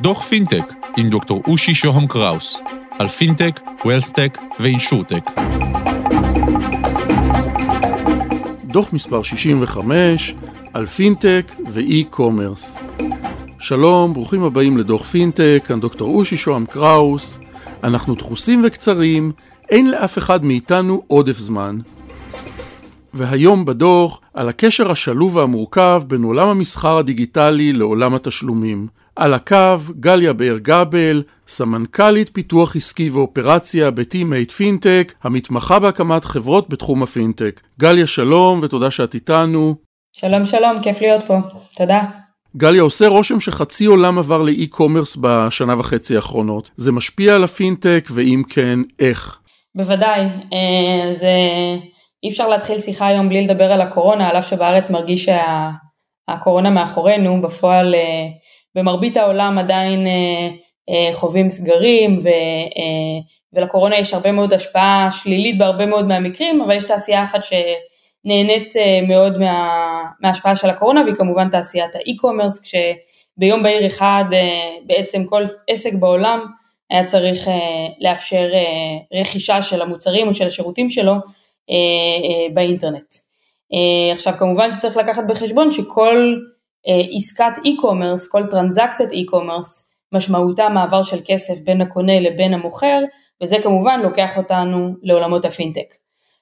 דוח פינטק עם דוקטור אושי שוהם קראוס על פינטק, WealthTech ו InsurTech. דוח מספר 65 על פינטק ו e-commerce. שלום, ברוכים הבאים לדוח פינטק, כאן דוקטור אושי שוהם קראוס. אנחנו דחוסים וקצרים, אין לאף אחד מאיתנו עודף זמן. והיום בדוח על הקשר השלוב והמורכב בין עולם המסחר הדיגיטלי לעולם התשלומים. על הקו גליה באר גבל, סמנכ"לית פיתוח עסקי ואופרציה ב Team8 פינטק, המתמחה בהקמת חברות בתחום הפינטק. גליה שלום ותודה שאת איתנו. שלום שלום, כיף להיות פה, תודה. גליה, עושה רושם שחצי עולם עבר ל e-commerce בשנה וחצי האחרונות. זה משפיע על הפינטק, ואם כן, איך? בוודאי, אה, זה... אי אפשר להתחיל שיחה היום בלי לדבר על הקורונה, על אף שבארץ מרגיש שהקורונה שה... מאחורינו, בפועל אה, במרבית העולם עדיין אה, חווים סגרים, ו... ולקורונה יש הרבה מאוד השפעה שלילית בהרבה מאוד מהמקרים, אבל יש תעשייה אחת ש... נהנית אה, מאוד מה, מההשפעה של הקורונה והיא כמובן תעשיית האי-קומרס כשביום בהיר אחד אה, בעצם כל עסק בעולם היה צריך אה, לאפשר רכישה של המוצרים או של השירותים שלו באינטרנט. עכשיו כמובן שצריך לקחת בחשבון שכל עסקת אי-קומרס, כל טרנזקציית אי-קומרס משמעותה מעבר של כסף בין הקונה לבין המוכר וזה כמובן לוקח אותנו לעולמות הפינטק.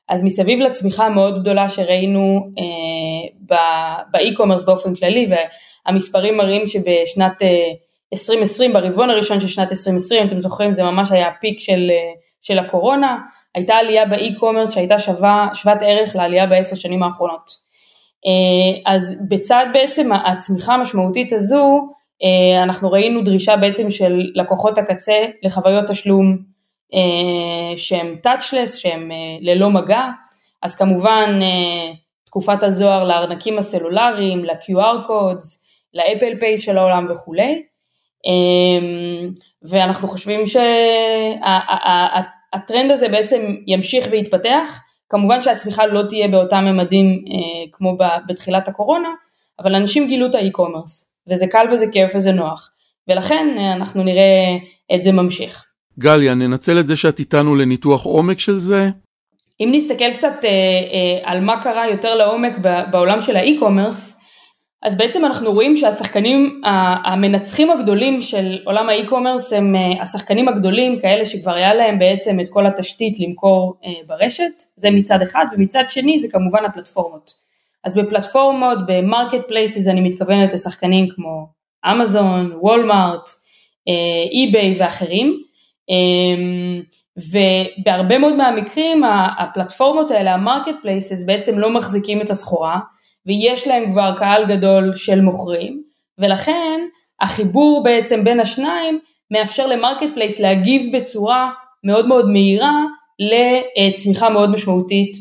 אז מסביב לצמיחה המאוד גדולה שראינו אה, באי-קומרס באופן כללי, והמספרים מראים שבשנת אה, 2020, ברבעון הראשון של שנת 2020, אם אתם זוכרים, זה ממש היה ה peak של, אה, של הקורונה, הייתה עלייה באי-קומרס שהייתה שווה, שוות ערך לעלייה בעשר שנים האחרונות. אה, אז בצד בעצם הצמיחה המשמעותית הזו, אה, אנחנו ראינו דרישה בעצם של לקוחות הקצה לחוויות תשלום אה, שהם touchless, שהם ללא מגע, אז כמובן תקופת הזוהר לארנקים הסלולריים, ל-QR codes, לאפל פיי של העולם וכולי, ואנחנו חושבים שהטרנד הזה בעצם ימשיך ויתפתח, כמובן שהצמיחה לא תהיה באותם ממדים כמו בתחילת הקורונה, אבל אנשים גילו את האי-קומרס, וזה קל וזה כיף וזה נוח, ולכן אנחנו נראה את זה ממשיך. גליה, ננצל את זה שאת איתנו לניתוח עומק של זה. אם נסתכל קצת אה, אה, על מה קרה יותר לעומק בעולם של האי-קומרס, אז בעצם אנחנו רואים שהשחקנים המנצחים הגדולים של עולם האי-קומרס הם אה, השחקנים הגדולים, כאלה שכבר היה להם בעצם את כל התשתית למכור אה, ברשת, זה מצד אחד, ומצד שני זה כמובן הפלטפורמות. אז בפלטפורמות, ב marketplaces אני מתכוונת לשחקנים כמו אמזון, וולמארט, אי-ביי ואחרים, אמ, ובהרבה מאוד מהמקרים הפלטפורמות האלה, ה marketplaces בעצם לא מחזיקים את הסחורה ויש להם כבר קהל גדול של מוכרים ולכן החיבור בעצם בין השניים מאפשר ל marketplace להגיב בצורה מאוד מאוד מהירה לצמיחה מאוד משמעותית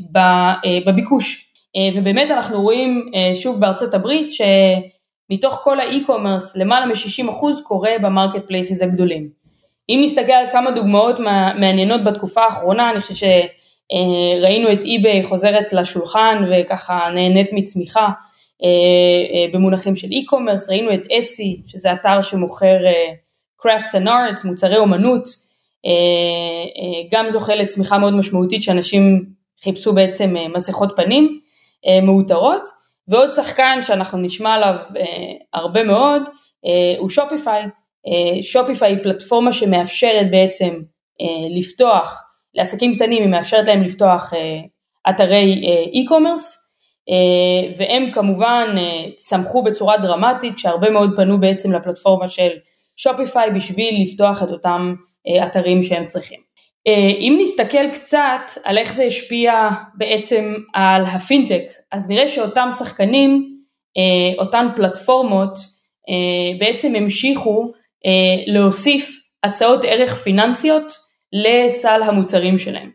בביקוש. ובאמת אנחנו רואים שוב בארצות הברית שמתוך כל האי-קומרס למעלה מ-60% קורה ב marketplaces הגדולים. אם נסתכל על כמה דוגמאות מעניינות בתקופה האחרונה, אני חושבת שראינו את eBay חוזרת לשולחן וככה נהנית מצמיחה אה, אה, במונחים של e-commerce, ראינו את אצי, שזה אתר שמוכר אה, crafts and arts, מוצרי אומנות, גם זוכה לצמיחה מאוד משמעותית שאנשים חיפשו בעצם מסכות פנים מאותרות, ועוד שחקן שאנחנו נשמע עליו הרבה מאוד הוא שופיפיי, שופיפיי היא פלטפורמה שמאפשרת בעצם אה, לפתוח, לעסקים קטנים היא מאפשרת להם לפתוח אה, אתרי e-commerce אה, והם כמובן צמחו בצורה דרמטית שהרבה מאוד פנו בעצם לפלטפורמה של שופיפיי בשביל לפתוח את אותם אתרים שהם צריכים. אם נסתכל קצת על איך זה השפיע בעצם על הפינטק, אז נראה שאותם שחקנים, אותן פלטפורמות, בעצם המשיכו אה, להוסיף הצעות ערך פיננסיות לסל המוצרים שלהם.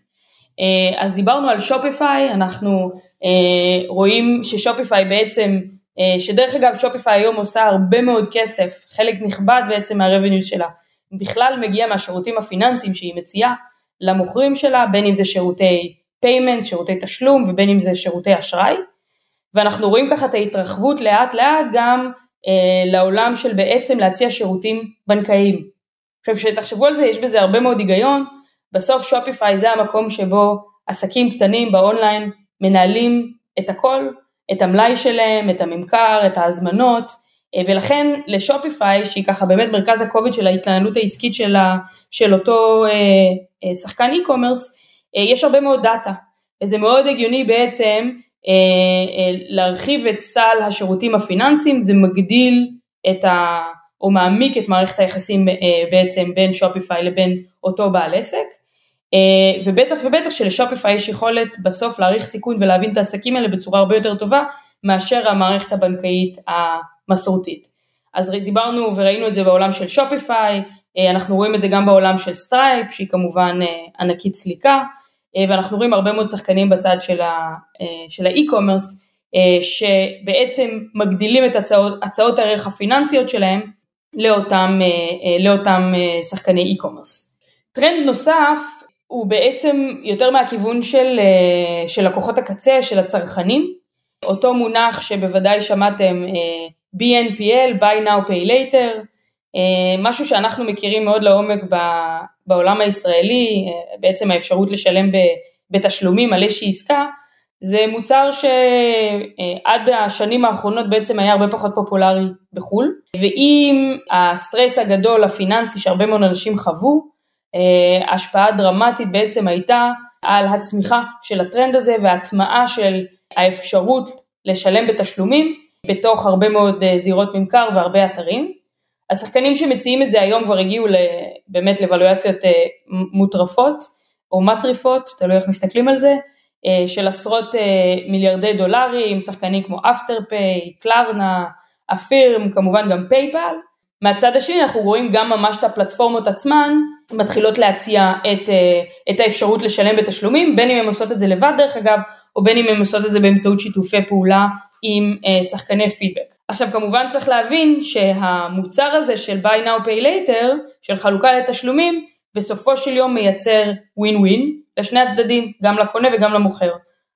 אה, אז דיברנו על Shopify, אנחנו אה, רואים ש Shopify בעצם, שדרך אגב Shopify היום עושה הרבה מאוד כסף, חלק נכבד בעצם מה revenues שלה, בכלל מגיע מהשירותים הפיננסיים שהיא מציעה למוכרים שלה, בין אם זה שירותי payment, שירותי תשלום ובין אם זה שירותי אשראי, ואנחנו רואים ככה את ההתרחבות לאט לאט גם לעולם של בעצם להציע שירותים בנקאיים. עכשיו שתחשבו על זה, יש בזה הרבה מאוד היגיון, בסוף שופיפיי זה המקום שבו עסקים קטנים באונליין מנהלים את הכל, את המלאי שלהם, את הממכר, את ההזמנות, אה, ולכן לשופיפיי, שהיא ככה באמת מרכז הכובד של ההתנהלות העסקית של, ה, של אותו אה, אה, שחקן e-commerce, אה, יש הרבה מאוד דאטה, וזה מאוד הגיוני בעצם אה, אה, להרחיב את סל השירותים הפיננסיים, זה מגדיל את ה... או מעמיק את מערכת היחסים אה, בעצם בין שופיפיי לבין אותו בעל עסק. אה, ובטח ובטח שלשופיפיי יש יכולת בסוף להעריך סיכון ולהבין את העסקים האלה בצורה הרבה יותר טובה מאשר המערכת הבנקאית המסורתית. אז דיברנו וראינו את זה בעולם של שופיפיי, אה, אנחנו רואים את זה גם בעולם של סטרייפ שהיא כמובן ענקית סליקה ואנחנו רואים הרבה מאוד שחקנים בצד של האי-קומרס שבעצם מגדילים את הצעות, הצעות הערך הפיננסיות שלהם לאותם, אה, אה, לאותם אה, שחקני e-commerce. טרנד נוסף הוא בעצם יותר מהכיוון של, של לקוחות הקצה, של הצרכנים, אותו מונח שבוודאי שמעתם BNPL, Buy Now Pay Later, משהו שאנחנו מכירים מאוד לעומק בעולם הישראלי, בעצם האפשרות לשלם בתשלומים על איזושהי עסקה, זה מוצר שעד השנים האחרונות בעצם היה הרבה פחות פופולרי בחו"ל, ועם הסטרס הגדול הפיננסי שהרבה מאוד אנשים חוו, אה, השפעה דרמטית בעצם הייתה על הצמיחה של הטרנד הזה וההטמעה של האפשרות לשלם בתשלומים בתוך הרבה מאוד אה, זירות ממכר והרבה אתרים. השחקנים שמציעים את זה היום כבר הגיעו באמת לוולואציות אה, מוטרפות או מטריפות, תלוי איך מסתכלים על זה, אה, של עשרות אה, מיליארדי דולרים, שחקנים כמו אפטרפיי, קלרנה, אפירם, כמובן גם פייפל. מהצד השני אנחנו רואים גם ממש את הפלטפורמות עצמן מתחילות להציע את, אה, את האפשרות לשלם בתשלומים, בין אם הן עושות את זה לבד דרך אגב, או בין אם הן עושות את זה באמצעות שיתופי פעולה עם שחקני פידבק. עכשיו כמובן צריך להבין שהמוצר הזה של buy now pay later, של חלוקה לתשלומים, בסופו של יום מייצר ווין לשני הצדדים, גם לקונה וגם למוכר.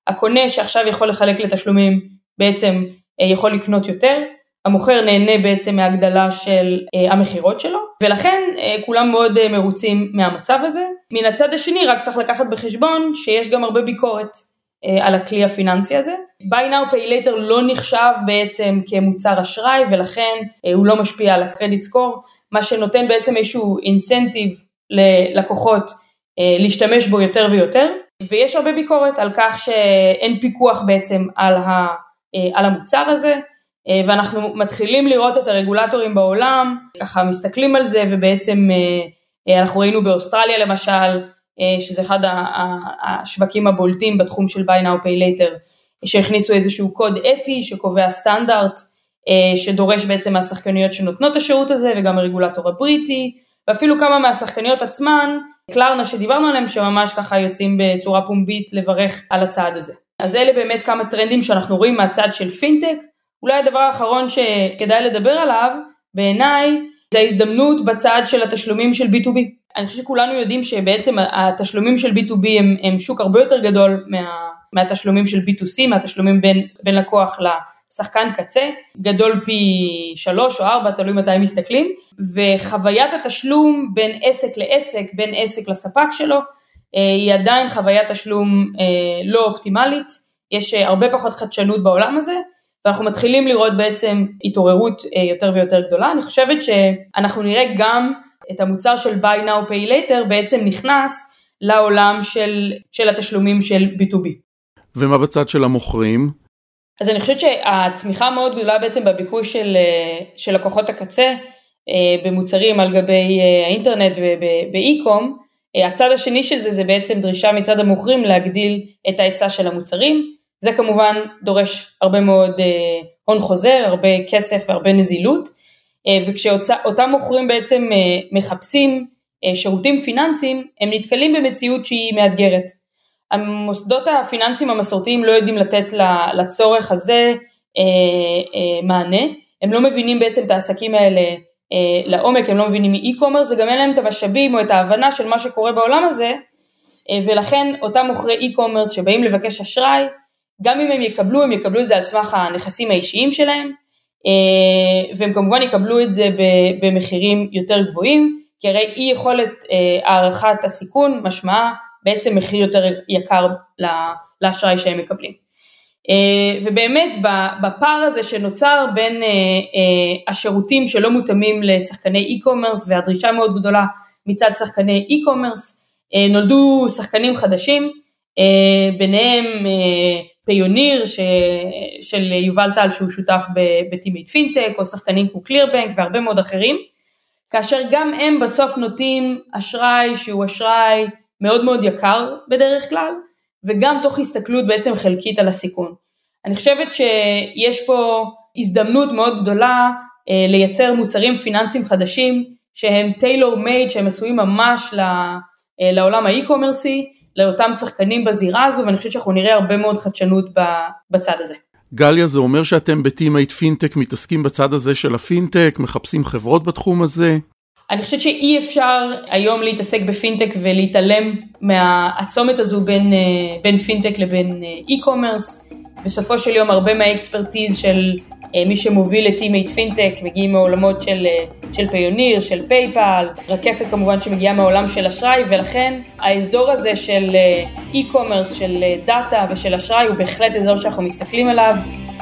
הקונה שעכשיו יכול לחלק לתשלומים בעצם אה, יכול לקנות יותר, המוכר נהנה בעצם מהגדלה של אה, המכירות שלו, ולכן אה, כולם מאוד מרוצים מהמצב הזה. מן הצד השני רק צריך לקחת בחשבון שיש גם הרבה ביקורת על הכלי הפיננסי הזה. buy now pay later לא נחשב בעצם כמוצר אשראי ולכן הוא לא משפיע על הקרדיט סקור, מה שנותן בעצם איזשהו אינסנטיב ללקוחות להשתמש בו יותר ויותר, ויש הרבה ביקורת על כך שאין פיקוח בעצם על, ה, אה, על המוצר הזה, אה, ואנחנו מתחילים לראות את הרגולטורים בעולם, ככה מסתכלים על זה ובעצם אנחנו ראינו באוסטרליה למשל, שזה אחד השווקים הבולטים בתחום של buy now pay later, שהכניסו איזשהו קוד אתי שקובע סטנדרט, שדורש בעצם מהשחקניות שנותנות את השירות הזה וגם הרגולטור הבריטי, ואפילו כמה מהשחקניות עצמן, קלרנה שדיברנו עליהם, שממש ככה יוצאים בצורה פומבית לברך על הצעד הזה. אז אלה באמת כמה טרנדים שאנחנו רואים מהצד של פינטק. אולי הדבר האחרון שכדאי לדבר עליו, בעיניי, זה ההזדמנות בצד של התשלומים של B2B. אני חושבת שכולנו יודעים שבעצם התשלומים של B2B הם, הם שוק הרבה יותר גדול מה, מהתשלומים של B2C, מהתשלומים בין, בין לקוח ל... שחקן קצה, גדול פי שלוש או ארבע, תלוי מתי מסתכלים, וחוויית התשלום בין עסק לעסק, בין עסק לספק שלו, אה, היא עדיין חוויית תשלום אה, לא אופטימלית, יש אה, הרבה פחות חדשנות בעולם הזה, ואנחנו מתחילים לראות בעצם התעוררות יותר ויותר גדולה. אני חושבת שאנחנו נראה גם את המוצר של buy now pay later בעצם נכנס לעולם של, של התשלומים של B2B. ומה בצד של המוכרים? אז אני חושבת שהצמיחה המאוד גדולה בעצם בביקוש של, אה, של לקוחות הקצה אה, במוצרים על גבי אה, האינטרנט ובאי-קום, הצד השני של זה זה בעצם דרישה מצד המוכרים להגדיל את ההיצע של המוצרים, זה כמובן דורש הרבה מאוד הון חוזר, הרבה כסף והרבה נזילות, וכשאותם מוכרים בעצם מחפשים שירותים פיננסיים, הם נתקלים במציאות שהיא מאתגרת. המוסדות הפיננסיים המסורתיים לא יודעים לתת לצורך הזה אה, אה, מענה, הם לא מבינים בעצם את העסקים האלה אה, לעומק, הם לא מבינים מאי-קומרס וגם אין להם את המשאבים או את ההבנה של מה שקורה בעולם הזה ולכן אותם מוכרי אי-קומרס שבאים לבקש אשראי, גם אם הם יקבלו, הם יקבלו את זה על סמך הנכסים האישיים שלהם והם כמובן יקבלו את זה במחירים יותר גבוהים, כי הרי אי יכולת הערכת הסיכון משמעה בעצם מחיר יותר יקר לאשראי שהם מקבלים. ובאמת בפער הזה שנוצר בין השירותים שלא מותאמים לשחקני e-commerce והדרישה מאוד גדולה מצד שחקני e-commerce, נולדו שחקנים חדשים, ביניהם פיוניר ש, של יובל טל שהוא שותף ב Team8 פינטק, או שחקנים כמו Clearbanc והרבה מאוד אחרים, כאשר גם הם בסוף נותנים אשראי שהוא אשראי מאוד מאוד יקר בדרך כלל, וגם תוך הסתכלות בעצם חלקית על הסיכון. אני חושבת שיש פה הזדמנות מאוד גדולה אה, לייצר מוצרים פיננסיים חדשים שהם tailor made, שהם עשויים ממש אה, לעולם האי-קומרסי, לאותם שחקנים בזירה הזו, ואני חושבת שאנחנו נראה הרבה מאוד חדשנות בצד הזה. גליה, זה אומר שאתם ב Team8 פינטק מתעסקים בצד הזה של הפינטק, מחפשים חברות בתחום הזה? אני חושבת שאי אפשר היום להתעסק בפינטק ולהתעלם מהצומת הזו בין, אה, בין פינטק לבין אי-קומרס. בסופו של יום הרבה מה expertise של אה, מי שמוביל את Team8 פינטק מגיעים מעולמות של, אה, של פיוניר, של פייפל, רקפת כמובן שמגיעה מעולם של אשראי ולכן האזור הזה של אי-קומרס, של דאטה ושל אשראי הוא בהחלט אזור שאנחנו מסתכלים עליו,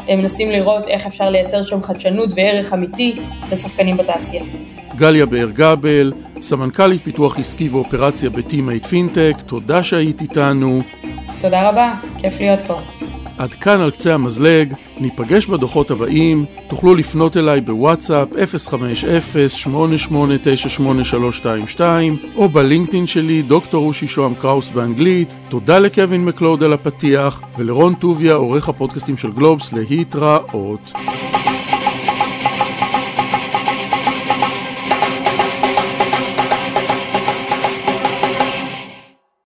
מנסים לראות איך אפשר לייצר שם חדשנות וערך אמיתי לשחקנים בתעשייה. גליה באר גבל, סמנכ"לית פיתוח עסקי ואופרציה ב Team8 פינטק, תודה שהיית איתנו. תודה רבה, כיף להיות פה. עד כאן על קצה המזלג, ניפגש בדוחות הבאים, תוכלו לפנות אליי בוואטסאפ 050-8898322 או בלינקדאין שלי דוקטור אושי שוהם קראוס באנגלית. תודה לקווין מקלוד על הפתיח ולרון טוביה עורך הפודקאסטים של גלובס להתראות.